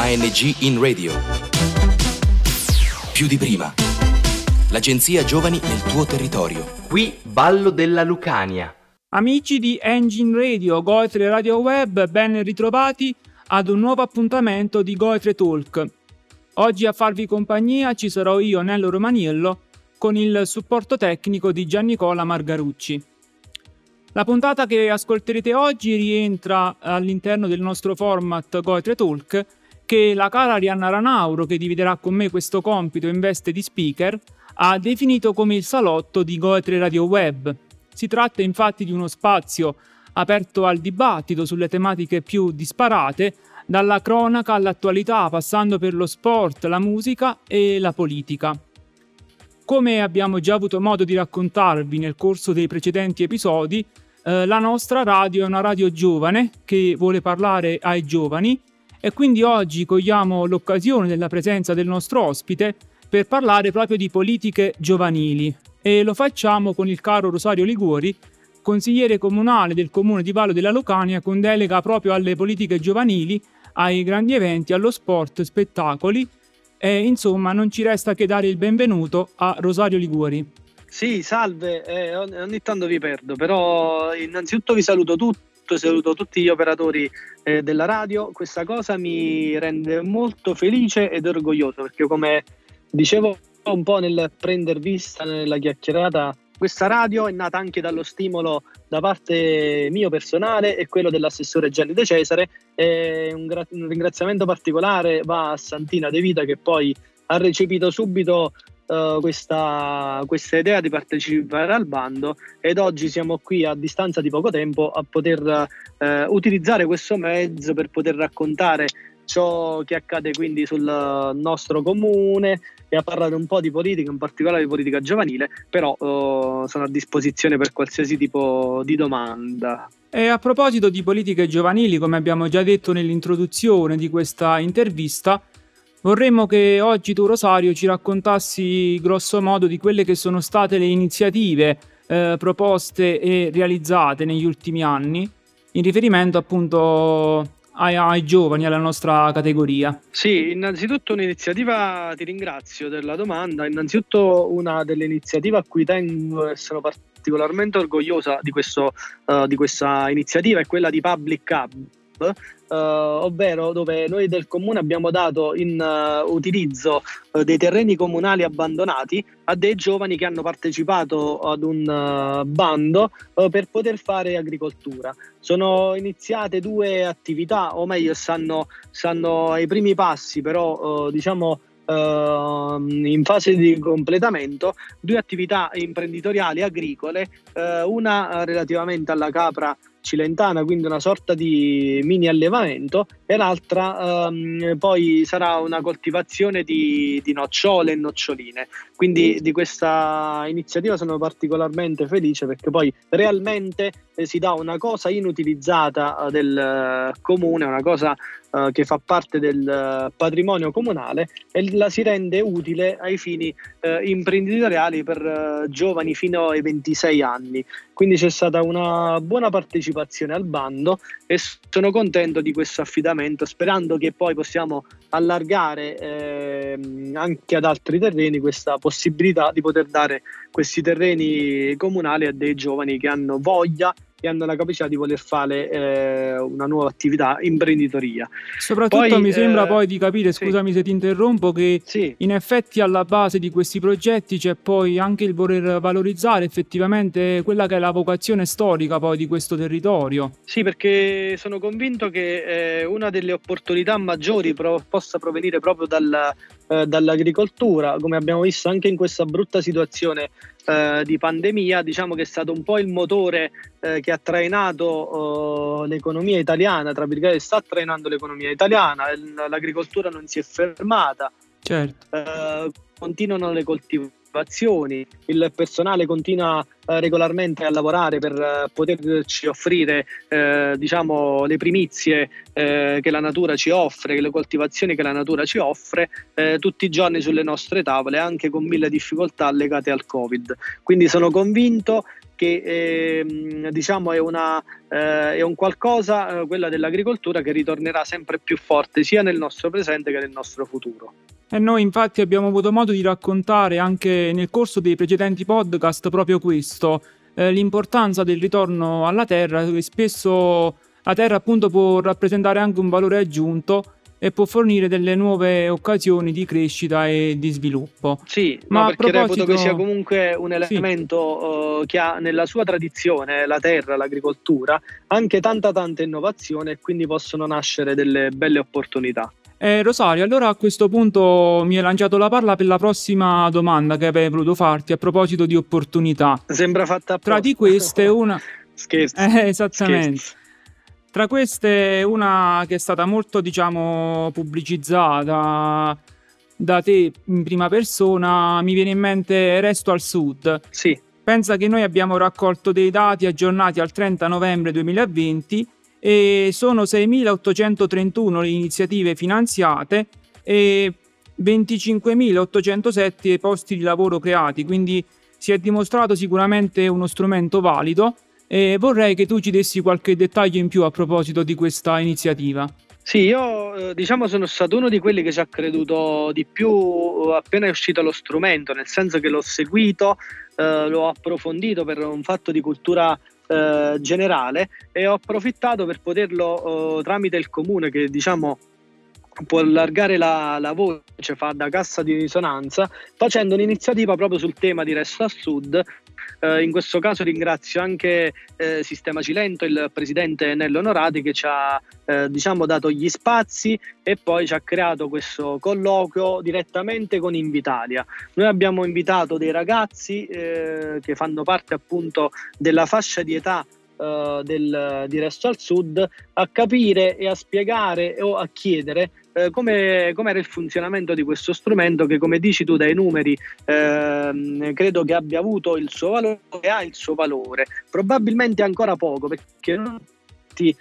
ANG in radio. Più di prima. L'agenzia Giovani nel tuo territorio. Qui Ballo della Lucania. Amici di Engine Radio, Goetre Radio Web, ben ritrovati ad un nuovo appuntamento di Goetre Talk. Oggi a farvi compagnia ci sarò io, Nello Romaniello, con il supporto tecnico di Giannicola Margarucci. La puntata che ascolterete oggi rientra all'interno del nostro format Goetre Talk che la cara Arianna Ranauro, che dividerà con me questo compito in veste di speaker, ha definito come il salotto di Goetre Radio Web. Si tratta infatti di uno spazio aperto al dibattito sulle tematiche più disparate, dalla cronaca all'attualità, passando per lo sport, la musica e la politica. Come abbiamo già avuto modo di raccontarvi nel corso dei precedenti episodi, eh, la nostra radio è una radio giovane che vuole parlare ai giovani e quindi oggi cogliamo l'occasione della presenza del nostro ospite per parlare proprio di politiche giovanili e lo facciamo con il caro Rosario Liguori, consigliere comunale del comune di Vallo della Lucania con delega proprio alle politiche giovanili, ai grandi eventi, allo sport, spettacoli e insomma non ci resta che dare il benvenuto a Rosario Liguori. Sì, salve, eh, ogni tanto vi perdo, però innanzitutto vi saluto tutti, saluto tutti gli operatori eh, della radio, questa cosa mi rende molto felice ed orgoglioso perché come dicevo un po' nel prender vista, nella chiacchierata, questa radio è nata anche dallo stimolo da parte mio personale e quello dell'assessore Gianni De Cesare. Un, gra- un ringraziamento particolare va a Santina De Vita che poi ha recepito subito uh, questa, questa, idea di partecipare al bando ed oggi siamo qui a distanza di poco tempo a poter uh, utilizzare questo mezzo per poter raccontare ciò che accade quindi sul nostro comune e a parlare un po' di politica, in particolare di politica giovanile, però uh, sono a disposizione per qualsiasi tipo di domanda. E a proposito di politiche giovanili, come abbiamo già detto nell'introduzione di questa intervista, vorremmo che oggi tu Rosario ci raccontassi grosso modo di quelle che sono state le iniziative eh, proposte e realizzate negli ultimi anni in riferimento appunto ai, ai, giovani, alla nostra categoria? Sì, innanzitutto un'iniziativa, ti ringrazio della domanda, innanzitutto una delle iniziative a cui tengo e sono particolarmente orgogliosa di, questo, uh, di questa iniziativa è quella di Public Hub, Uh, ovvero dove noi del comune abbiamo dato in uh, utilizzo uh, dei terreni comunali abbandonati a dei giovani che hanno partecipato ad un bando per poter fare agricoltura. Sono iniziate due attività, o meglio, stanno, stanno ai primi passi, però diciamo in fase di completamento due attività imprenditoriali agricole, una relativamente alla capra cilentana, quindi una sorta di mini allevamento, e l'altra um, poi sarà una coltivazione di, di, nocciole e noccioline. Quindi di questa iniziativa sono particolarmente felice perché poi realmente eh, si dà una cosa inutilizzata uh, del uh, comune, una cosa uh, che fa parte del patrimonio comunale e la si rende utile ai fini imprenditoriali per giovani fino ai 26 anni. Quindi c'è stata una buona partecipazione al bando e sono contento di questo affidamento, sperando che poi possiamo allargare eh, anche ad altri terreni questa possibilità di poter dare questi terreni comunali a dei giovani che hanno voglia e hanno la capacità di voler fare eh, una nuova attività imprenditoria. Soprattutto poi, mi sembra eh, poi di capire, scusami sì. se ti interrompo, che sì. in effetti alla base di questi progetti c'è poi anche il voler valorizzare effettivamente quella che è la vocazione storica poi di questo territorio. Sì, perché sono convinto che eh, una delle opportunità maggiori pro- possa provenire proprio dal, eh, dall'agricoltura, come abbiamo visto anche in questa brutta situazione eh, di pandemia, diciamo che è stato un po' il motore eh, che ha trainato eh, l'economia italiana, tra virgolette sta trainando l'economia italiana, l'agricoltura non si è fermata, certo. Eh, continuano le coltivazioni attivazioni, il personale continua eh, regolarmente a lavorare per eh, poterci offrire eh, diciamo, le primizie eh, che la natura ci offre, le coltivazioni che la natura ci offre eh, tutti i giorni sulle nostre tavole, anche con mille difficoltà legate al Covid. Quindi sono convinto che eh, diciamo è, una, eh, è, un qualcosa, quella dell'agricoltura, che ritornerà sempre più forte sia nel nostro presente che nel nostro futuro. E noi infatti abbiamo avuto modo di raccontare anche nel corso dei precedenti podcast proprio questo, eh, l'importanza del ritorno alla terra, che spesso la terra appunto può rappresentare anche un valore aggiunto e può fornire delle nuove occasioni di crescita e di sviluppo. Sì, ma no, perché proposito... reputo che sia comunque un elemento sì. uh, che ha nella sua tradizione la terra, l'agricoltura, anche tanta tanta innovazione e quindi possono nascere delle belle opportunità. Eh, Rosario, allora a questo punto mi hai lanciato la palla per la prossima domanda che avrei voluto farti a proposito di opportunità. Sembra fatta apposta. Tra di queste una... Scherzo. Eh, esattamente. Scherzo. Tra queste una che è stata molto, diciamo, pubblicizzata da te in prima persona, mi viene in mente Resto al Sud. Sì. Pensa che noi abbiamo raccolto dei dati aggiornati al 30 novembre 2020 e sono 6.831 le iniziative finanziate e 25.807 posti di lavoro creati, quindi si è dimostrato sicuramente uno strumento valido e vorrei che tu ci dessi qualche dettaglio in più a proposito di questa iniziativa. Sì, io eh, diciamo sono stato uno di quelli che ci ha creduto di più appena è uscito lo strumento, nel senso che l'ho seguito, eh, l'ho approfondito per un fatto di cultura eh, generale e ho approfittato per poterlo eh, tramite il comune che diciamo può allargare la, la, voce, fa da cassa di risonanza, facendo un'iniziativa proprio sul tema di Resto a Sud, eh, in questo caso ringrazio anche eh, Sistema Cilento, il presidente Nello Onorati che ci ha eh, diciamo, dato gli spazi e poi ci ha creato questo colloquio direttamente con Invitalia. Noi abbiamo invitato dei ragazzi eh, che fanno parte appunto della fascia di età Uh, del, di Resto al Sud a capire e a spiegare o a chiedere eh, come, era il funzionamento di questo strumento che come dici tu dai numeri eh, credo che abbia avuto il suo valore e ha il suo valore probabilmente ancora poco perché non tutti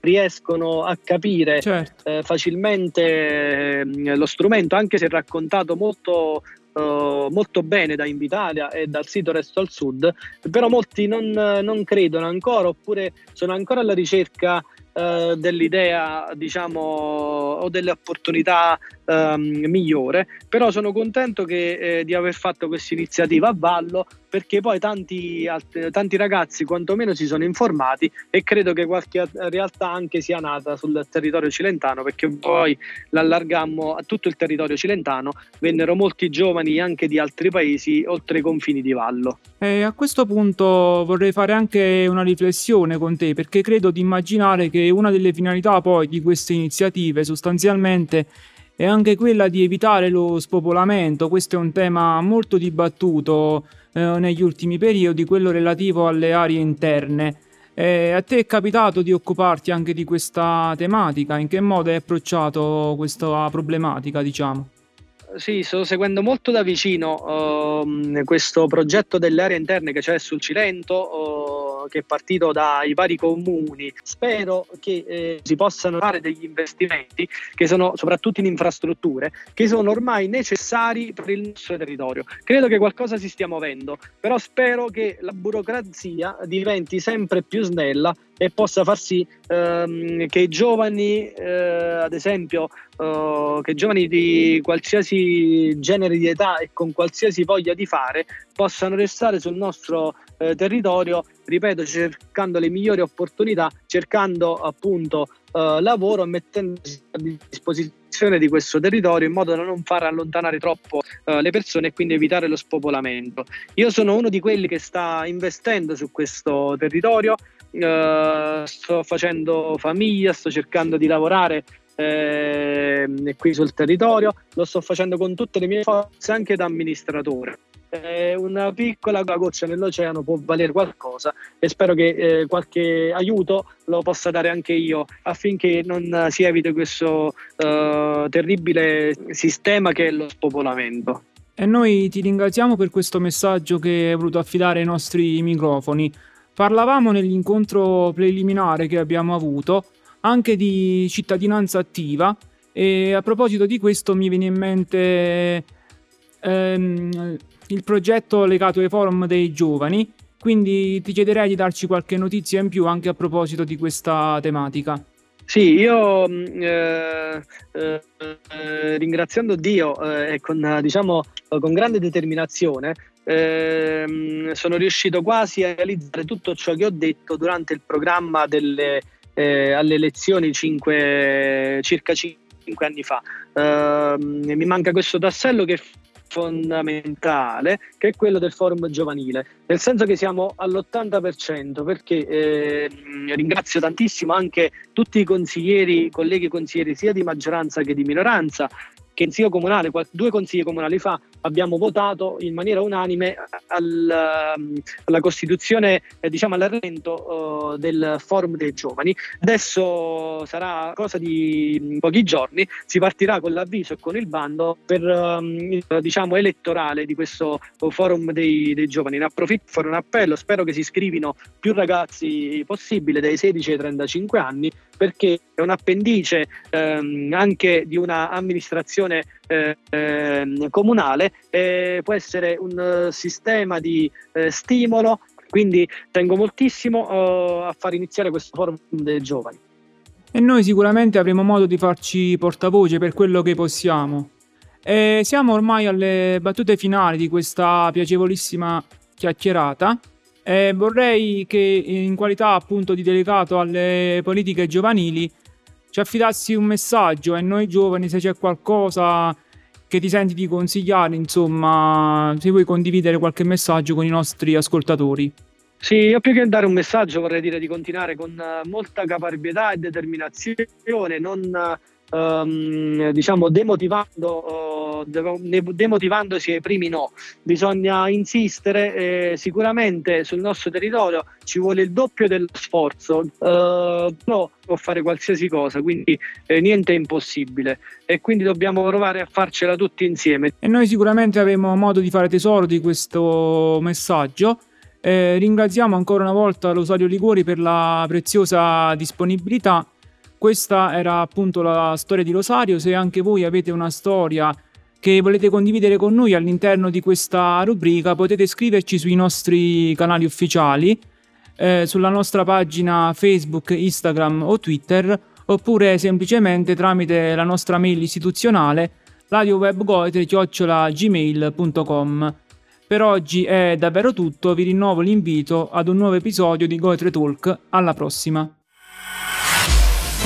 riescono a capire certo. eh, facilmente ehm, lo strumento anche se raccontato molto Uh, molto bene da Invitalia e dal sito Resto al Sud, però molti non, non credono ancora oppure sono ancora alla ricerca eh, dell'idea, diciamo, o delle opportunità ehm, migliore, però sono contento che, eh, di aver fatto questa iniziativa a Vallo perché poi tanti, alt- tanti ragazzi quantomeno si sono informati e credo che qualche realtà anche sia nata sul territorio cilentano perché poi l'allargammo a tutto il territorio cilentano, vennero molti giovani anche di altri paesi oltre i confini di Vallo. E a questo punto vorrei fare anche una riflessione con te perché credo di immaginare che una delle finalità poi di queste iniziative sostanzialmente è anche quella di evitare lo spopolamento. Questo è un tema molto dibattuto eh, negli ultimi periodi, quello relativo alle aree interne. Eh, a te è capitato di occuparti anche di questa tematica? In che modo hai approcciato questa problematica, diciamo? Sì, sto seguendo molto da vicino uh, questo progetto delle aree interne che c'è sul Cilento. Uh, che è partito dai vari comuni. Spero che eh, si possano fare degli investimenti che sono soprattutto in infrastrutture che sono ormai necessari per il nostro territorio. Credo che qualcosa si stia muovendo, però spero che la burocrazia diventi sempre più snella e possa far sì ehm, che i giovani, eh, ad esempio, eh, che giovani di qualsiasi genere di età e con qualsiasi voglia di fare possano restare sul nostro eh, territorio, ripeto, cercando le migliori opportunità, cercando appunto eh, lavoro, mettendosi a disposizione di questo territorio in modo da non far allontanare troppo eh, le persone e quindi evitare lo spopolamento. Io sono uno di quelli che sta investendo su questo territorio, eh, sto facendo famiglia, sto cercando di lavorare eh, qui sul territorio, lo sto facendo con tutte le mie forze anche da amministratore eh, una piccola goccia nell'oceano può valere qualcosa e spero che eh, qualche aiuto lo possa dare anche io affinché non si eviti questo eh, terribile sistema che è lo spopolamento. E noi ti ringraziamo per questo messaggio che hai voluto affidare ai nostri microfoni. Parlavamo nell'incontro preliminare che abbiamo avuto anche di cittadinanza attiva e a proposito di questo mi viene in mente ehm, il progetto legato ai forum dei giovani quindi ti chiederei di darci qualche notizia in più anche a proposito di questa tematica. Sì, io mm, eh, eh, ringraziando Dio eh, e con, diciamo, con grande determinazione ehm, sono riuscito quasi a realizzare tutto ciò che ho detto durante il programma delle, eh, alle elezioni cinque, circa 5 anni fa. Ehm, mi manca questo tassello che fondamentale che è quello del forum giovanile, nel senso che siamo all'80% perché eh, ringrazio tantissimo anche tutti i consiglieri, colleghi consiglieri sia di maggioranza che di minoranza che in consiglio comunale, due consigli comunali fa, abbiamo votato in maniera unanime al, um, alla costituzione, eh, diciamo all'arrento uh, del forum dei giovani. Adesso sarà cosa di pochi giorni, si partirà con l'avviso e con il bando per um, diciamo elettorale di questo forum dei, dei giovani. Ne approfitto per fare un appello, spero che si iscrivino più ragazzi possibile dai 16 ai 35 anni perché è un appendice ehm, anche di un'amministrazione eh, eh, eh, può essere un uh, sistema di eh, stimolo, quindi tengo moltissimo uh, a far iniziare questo forum dei giovani. E noi sicuramente avremo modo di farci portavoce per quello che possiamo. E siamo ormai alle battute finali di questa piacevolissima chiacchierata. E vorrei che in qualità appunto di delegato alle politiche giovanili ci affidassi un messaggio e noi giovani se c'è qualcosa che ti senti di consigliare, insomma, se vuoi condividere qualche messaggio con i nostri ascoltatori. Sì, io più che dare un messaggio vorrei dire di continuare con molta caparbietà e determinazione, non um, diciamo demotivando, uh, demotivandosi ai primi no. Bisogna insistere, eh, sicuramente sul nostro territorio ci vuole il doppio dello sforzo, uh, no può fare qualsiasi cosa, quindi eh, niente è impossibile e quindi dobbiamo provare a farcela tutti insieme. E noi sicuramente avremo modo di fare tesoro di questo messaggio. Eh, ringraziamo ancora una volta Rosario Liguori per la preziosa disponibilità questa era appunto la storia di Rosario. Se anche voi avete una storia che volete condividere con noi all'interno di questa rubrica, potete scriverci sui nostri canali ufficiali, eh, sulla nostra pagina Facebook, Instagram o Twitter, oppure semplicemente tramite la nostra mail istituzionale radiowebgoetre.gmail.com. Per oggi è davvero tutto, vi rinnovo l'invito ad un nuovo episodio di Goetre Talk. Alla prossima!